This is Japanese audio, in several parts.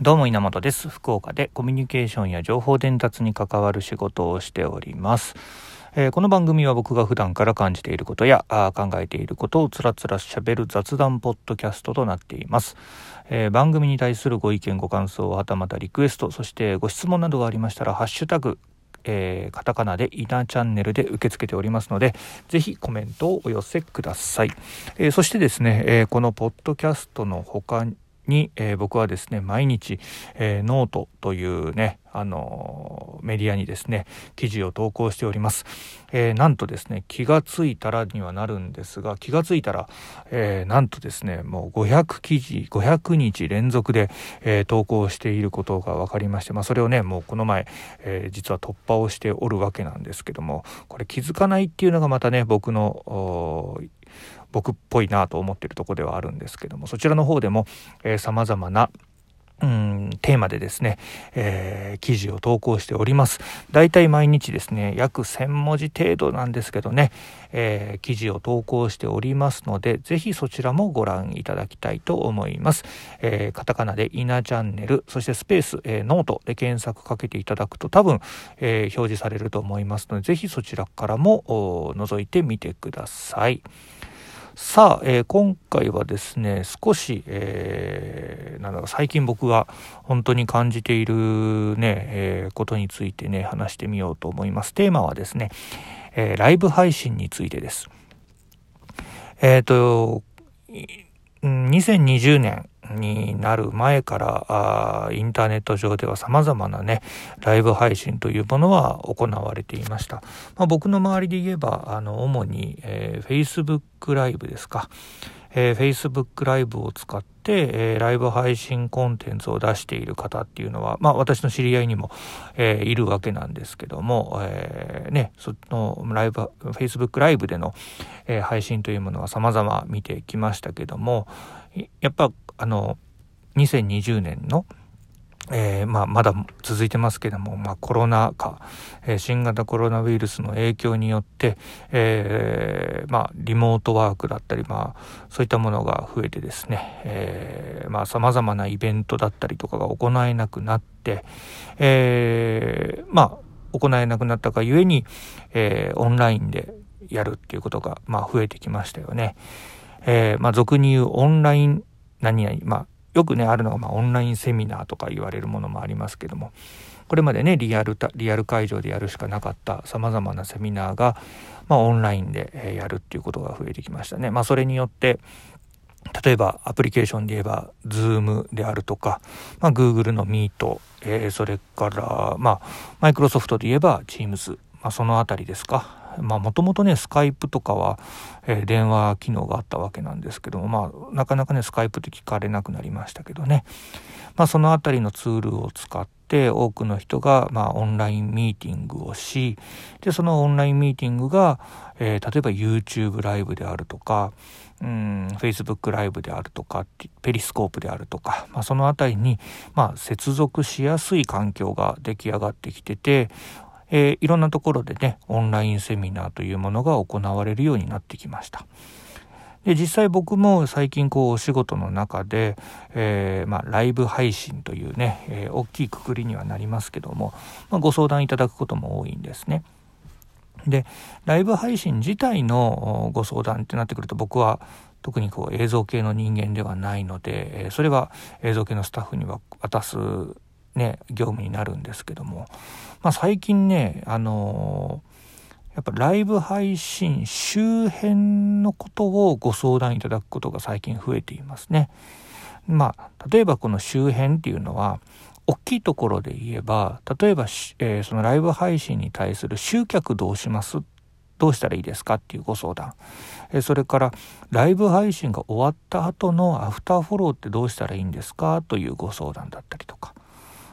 どうも稲本です。福岡でコミュニケーションや情報伝達に関わる仕事をしております。えー、この番組は僕が普段から感じていることやあ考えていることをつらつらしゃべる雑談ポッドキャストとなっています、えー、番組に対するご意見ご感想はたまたリクエストそしてご質問などがありましたらハッシュタグえー、カタカナでイナチャンネルで受け付けておりますので、ぜひコメントをお寄せください。えー、そしてですね、えー、このポッドキャストの他に、えー、僕はですね毎日、えー、ノートというねあのメディアにですね記事を投稿しております、え、なんとですね気がついたらにはなるんですが気がついたら、え、なんとですねもう500記事500日連続で、え、投稿していることが分かりまして、まあ、それをねもうこの前、え実は突破をしておるわけなんですけどもこれ気づかないっていうのがまたね僕の僕っぽいなと思ってるとこではあるんですけどもそちらの方でもさまざまなうん、テーマでですね、えー、記事を投稿しております。だいたい毎日ですね、約1000文字程度なんですけどね、えー、記事を投稿しておりますので、ぜひそちらもご覧いただきたいと思います。えー、カタカナでイナチャンネル、そしてスペース、えノートで検索かけていただくと多分、え表示されると思いますので、ぜひそちらからも覗いてみてください。さあ、えー、今回はですね少し、えー、なんだろう最近僕が本当に感じているね、えー、ことについてね話してみようと思います。テーマはですね、えライブ配信についてです。えっ、と2020年になる前からあインターネット上では様々なねライブ配信というものは行われていました、まあ、僕の周りで言えばあの主に、えー、Facebook ライブですか、えー、Facebook ライブを使って、えー、ライブ配信コンテンツを出している方っていうのは、まあ、私の知り合いにも、えー、いるわけなんですけども、えー、ね、そのライブ Facebook ライブでの、えー、配信というものは様々見てきましたけどもやっぱあの2020年のえー、まあ、まだ続いてますけども、まあ、コロナ禍、えー、新型コロナウイルスの影響によって、えー、まあ、リモートワークだったり、まあ、そういったものが増えてですね、えー、まあ、様々なイベントだったりとかが行えなくなって、え、まあ、行えなくなったがゆえに、え、オンラインでやるっていうことが、まあ、増えてきましたよね。えー、まあ、俗に言うオンライン何々、まあ、よくね、あるのが、まあ、オンラインセミナーとか言われるものもありますけども、これまでね、リアルリアル会場でやるしかなかった様々なセミナーが、まあ、オンラインでやるっていうことが増えてきましたね。まあ、それによって、例えばアプリケーションで言えば Zoom であるとか、まあ、Google の Meet、えー、それから、まあ、Microsoft で言えば Teams、まあ、そのあたりですか。まあもともとねスカイプとかは、えー、電話機能があったわけなんですけどもまあなかなかねスカイプって聞かれなくなりましたけどね。まあその辺りのツールを使って多くの人がまあオンラインミーティングをしでそのオンラインミーティングが、えー、例えば YouTube ライブであるとかうん、Facebook ライブであるとか、ペリスコープであるとか、まあ、そのあたりに、まあ、接続しやすい環境が出来上がってきてて、えー、いろんなところでね、オンラインセミナーというものが行われるようになってきました。で実際僕も最近こうお仕事の中で、えー、まあ、ライブ配信というね、えー、大きいくくりにはなりますけども、まあ、ご相談いただくことも多いんですね。でライブ配信自体のご相談ってなってくると僕は特にこう映像系の人間ではないのでそれは映像系のスタッフには渡すね、業務になるんですけども、まあ、最近ね、あのー、やっぱライブ配信周辺のことをご相談いただくことが最近増えていますね。まあ、例えばこの周辺っていうのは、大きいところで言えば、例えば、えー、そのライブ配信に対する集客どうします？どうしたらいいですかっていうご相談。えそれから、ライブ配信が終わった後のアフターフォローってどうしたらいいんですか？というご相談だったりとか。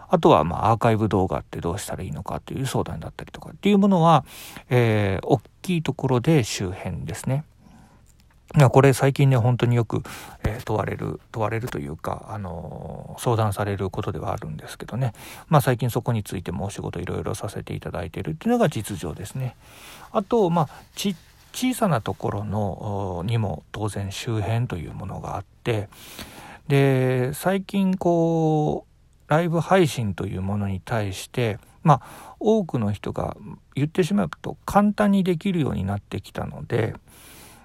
あとは、まあ、アーカイブ動画ってどうしたらいいのかという相談だったりとかっていうものは、えー、大きいところで周辺ですね。これ最近ね、本当によく、問われる、問われるというか、あの、相談されることではあるんですけどね。まあ最近そこについてもお仕事いろいろさせていただいているっていうのが実情ですね。あと、まあ、ち、小さなところのにも当然周辺というものがあって、で、最近こう、ライブ配信というものに対してまあ多くの人が言ってしまうと簡単にできるようになってきたので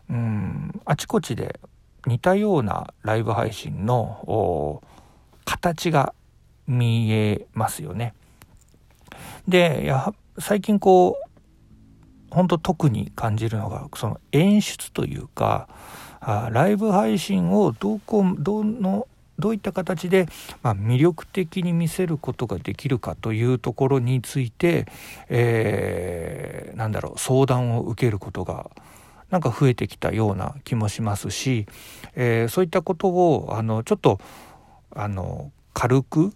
うんあちこちで似たようなライブ配信の形が見えますよね。でや最近こう本当特に感じるのがその演出というかあライブ配信をどこどのどういった形で、まあ、魅力的に見せることができるかというところについて、えー、なんだろう相談を受けることがなんか増えてきたような気もしますし、えー、そういったことをあのちょっとあの軽く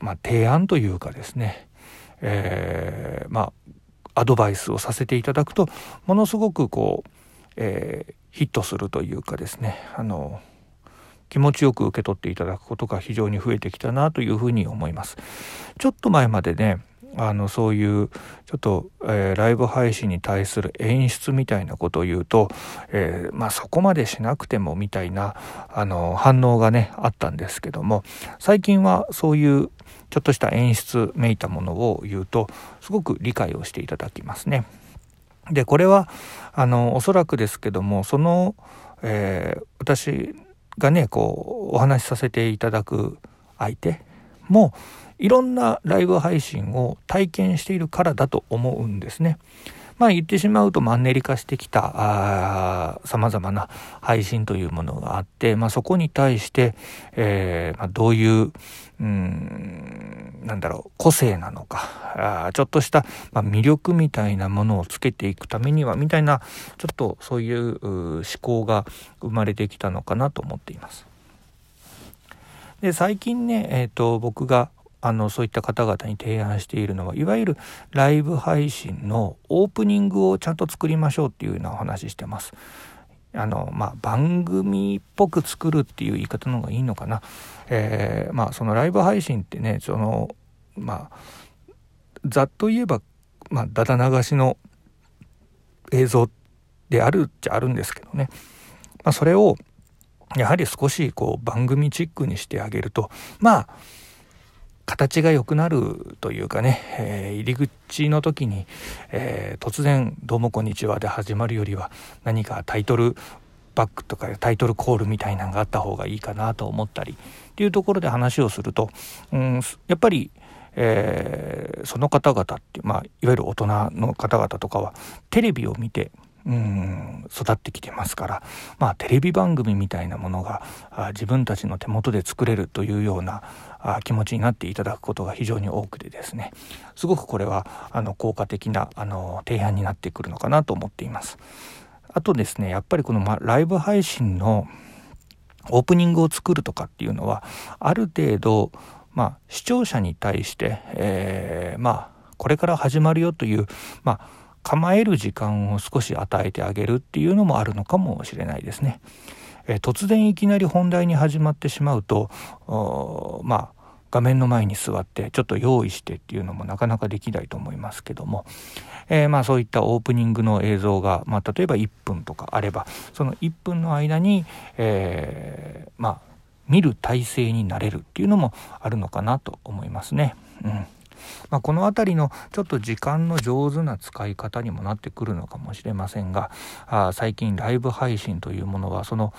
まあ、提案というかですね、えー、まあアドバイスをさせていただくとものすごくこう、えー、ヒットするというかですねあの気持ちよく受け取っていただくことが非常に増えてきたなというふうに思います。ちょっと前までねあのそういうちょっと、えー、ライブ配信に対する演出みたいなことを言うと、えー、まあ、そこまでしなくてもみたいなあの反応がねあったんですけども最近はそういうちょっとした演出めいたものを言うとすごく理解をしていただきますね。でこれはあのおそらくですけどもその、えー、私がねこうお話しさせていただく相手もいろんなライブ配信を体験しているからだと思うんですね。まあ言ってしまうとマンネリ化してきたさまざまな配信というものがあって、まあ、そこに対して、えー、まあ、どういううんなんだろう個性なのかあちょっとした、まあ、魅力みたいなものをつけていくためにはみたいなちょっとそういう思考が生まれてきたのかなと思っています。で最近ね、えーと僕があのそういった方々に提案しているのはいわゆるライブ配信のオープニングをちゃんと作りましょうっていうようなお話してます。あのまあ、番組っぽく作るっていう言い方の方がいいのかな。えー、まあそのライブ配信ってねそのまあざっと言えばまあだだ流しの映像であるっちゃあるんですけどね。まあ、それをやはり少しこう番組チックにしてあげるとまあ形が良くなるというかね、えー、入り口の時に、えー、突然「どうもこんにちは」で始まるよりは何かタイトルバックとかタイトルコールみたいなのがあった方がいいかなと思ったりっていうところで話をすると、うん、やっぱり、えー、その方々ってまあ、いわゆる大人の方々とかはテレビを見てうん育ってきてますからまあテレビ番組みたいなものが自分たちの手元で作れるというようなあ気持ちになっていただくことが非常に多くてですねすごくこれはあの効果的なあの提案になってくるのかなと思っています。あとですねやっぱりこの、ま、ライブ配信のオープニングを作るとかっていうのはある程度、まあ、視聴者に対して、えー、まあこれから始まるよという、まあ、構える時間を少し与えてあげるっていうのもあるのかもしれないですね。え、突然いきなり本題に始まってしまうとまあ画面の前に座ってちょっと用意してっていうのもなかなかできないと思いますけども、えー、まあそういったオープニングの映像が、まあ、例えば1分とかあればその1分の間に、えー、まあ見る体制になれるっていうのもあるのかなと思いますね。うんまあ、この辺りのちょっと時間の上手な使い方にもなってくるのかもしれませんがあ最近ライブ配信というものはその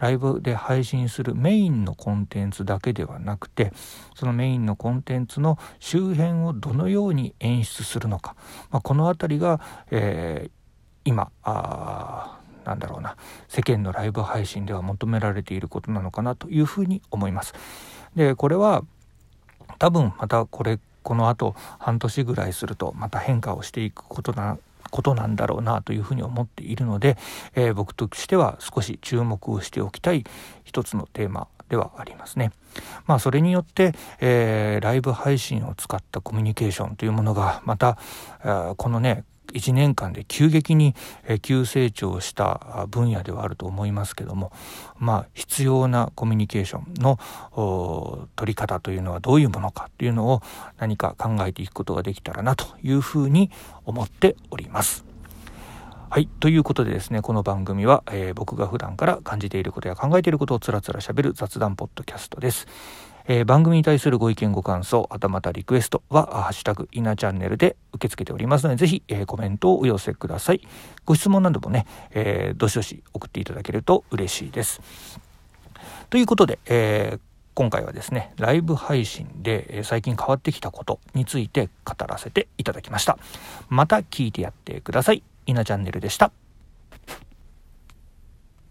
ライブで配信するメインのコンテンツだけではなくてそのメインのコンテンツの周辺をどのように演出するのか、まあ、この辺りが、えー、今あなんだろうな世間のライブ配信では求められていることなのかなというふうに思います。でこれは多分またこれこのあと半年ぐらいするとまた変化をしていくことなことなんだろうなというふうに思っているので、えー、僕としては少し注目をしておきたい一つのテーマではありますね。まあそれによって、えー、ライブ配信を使ったコミュニケーションというものがまたこのね1年間で急激に急成長した分野ではあると思いますけどもまあ必要なコミュニケーションの取り方というのはどういうものかというのを何か考えていくことができたらなというふうに思っております。はい。ということでですね、この番組は、えー、僕が普段から感じていることや考えていることをつらつらしゃべる雑談ポッドキャストです。えー、番組に対するご意見ご感想、はたまたリクエストは、ハッシュタグ、イナチャンネルで受け付けておりますので、ぜひ、えー、コメントをお寄せください。ご質問などもね、えー、どしどし送っていただけると嬉しいです。ということで、えー、今回はですね、ライブ配信で最近変わってきたことについて語らせていただきました。また聞いてやってください。稲チャンネルでした。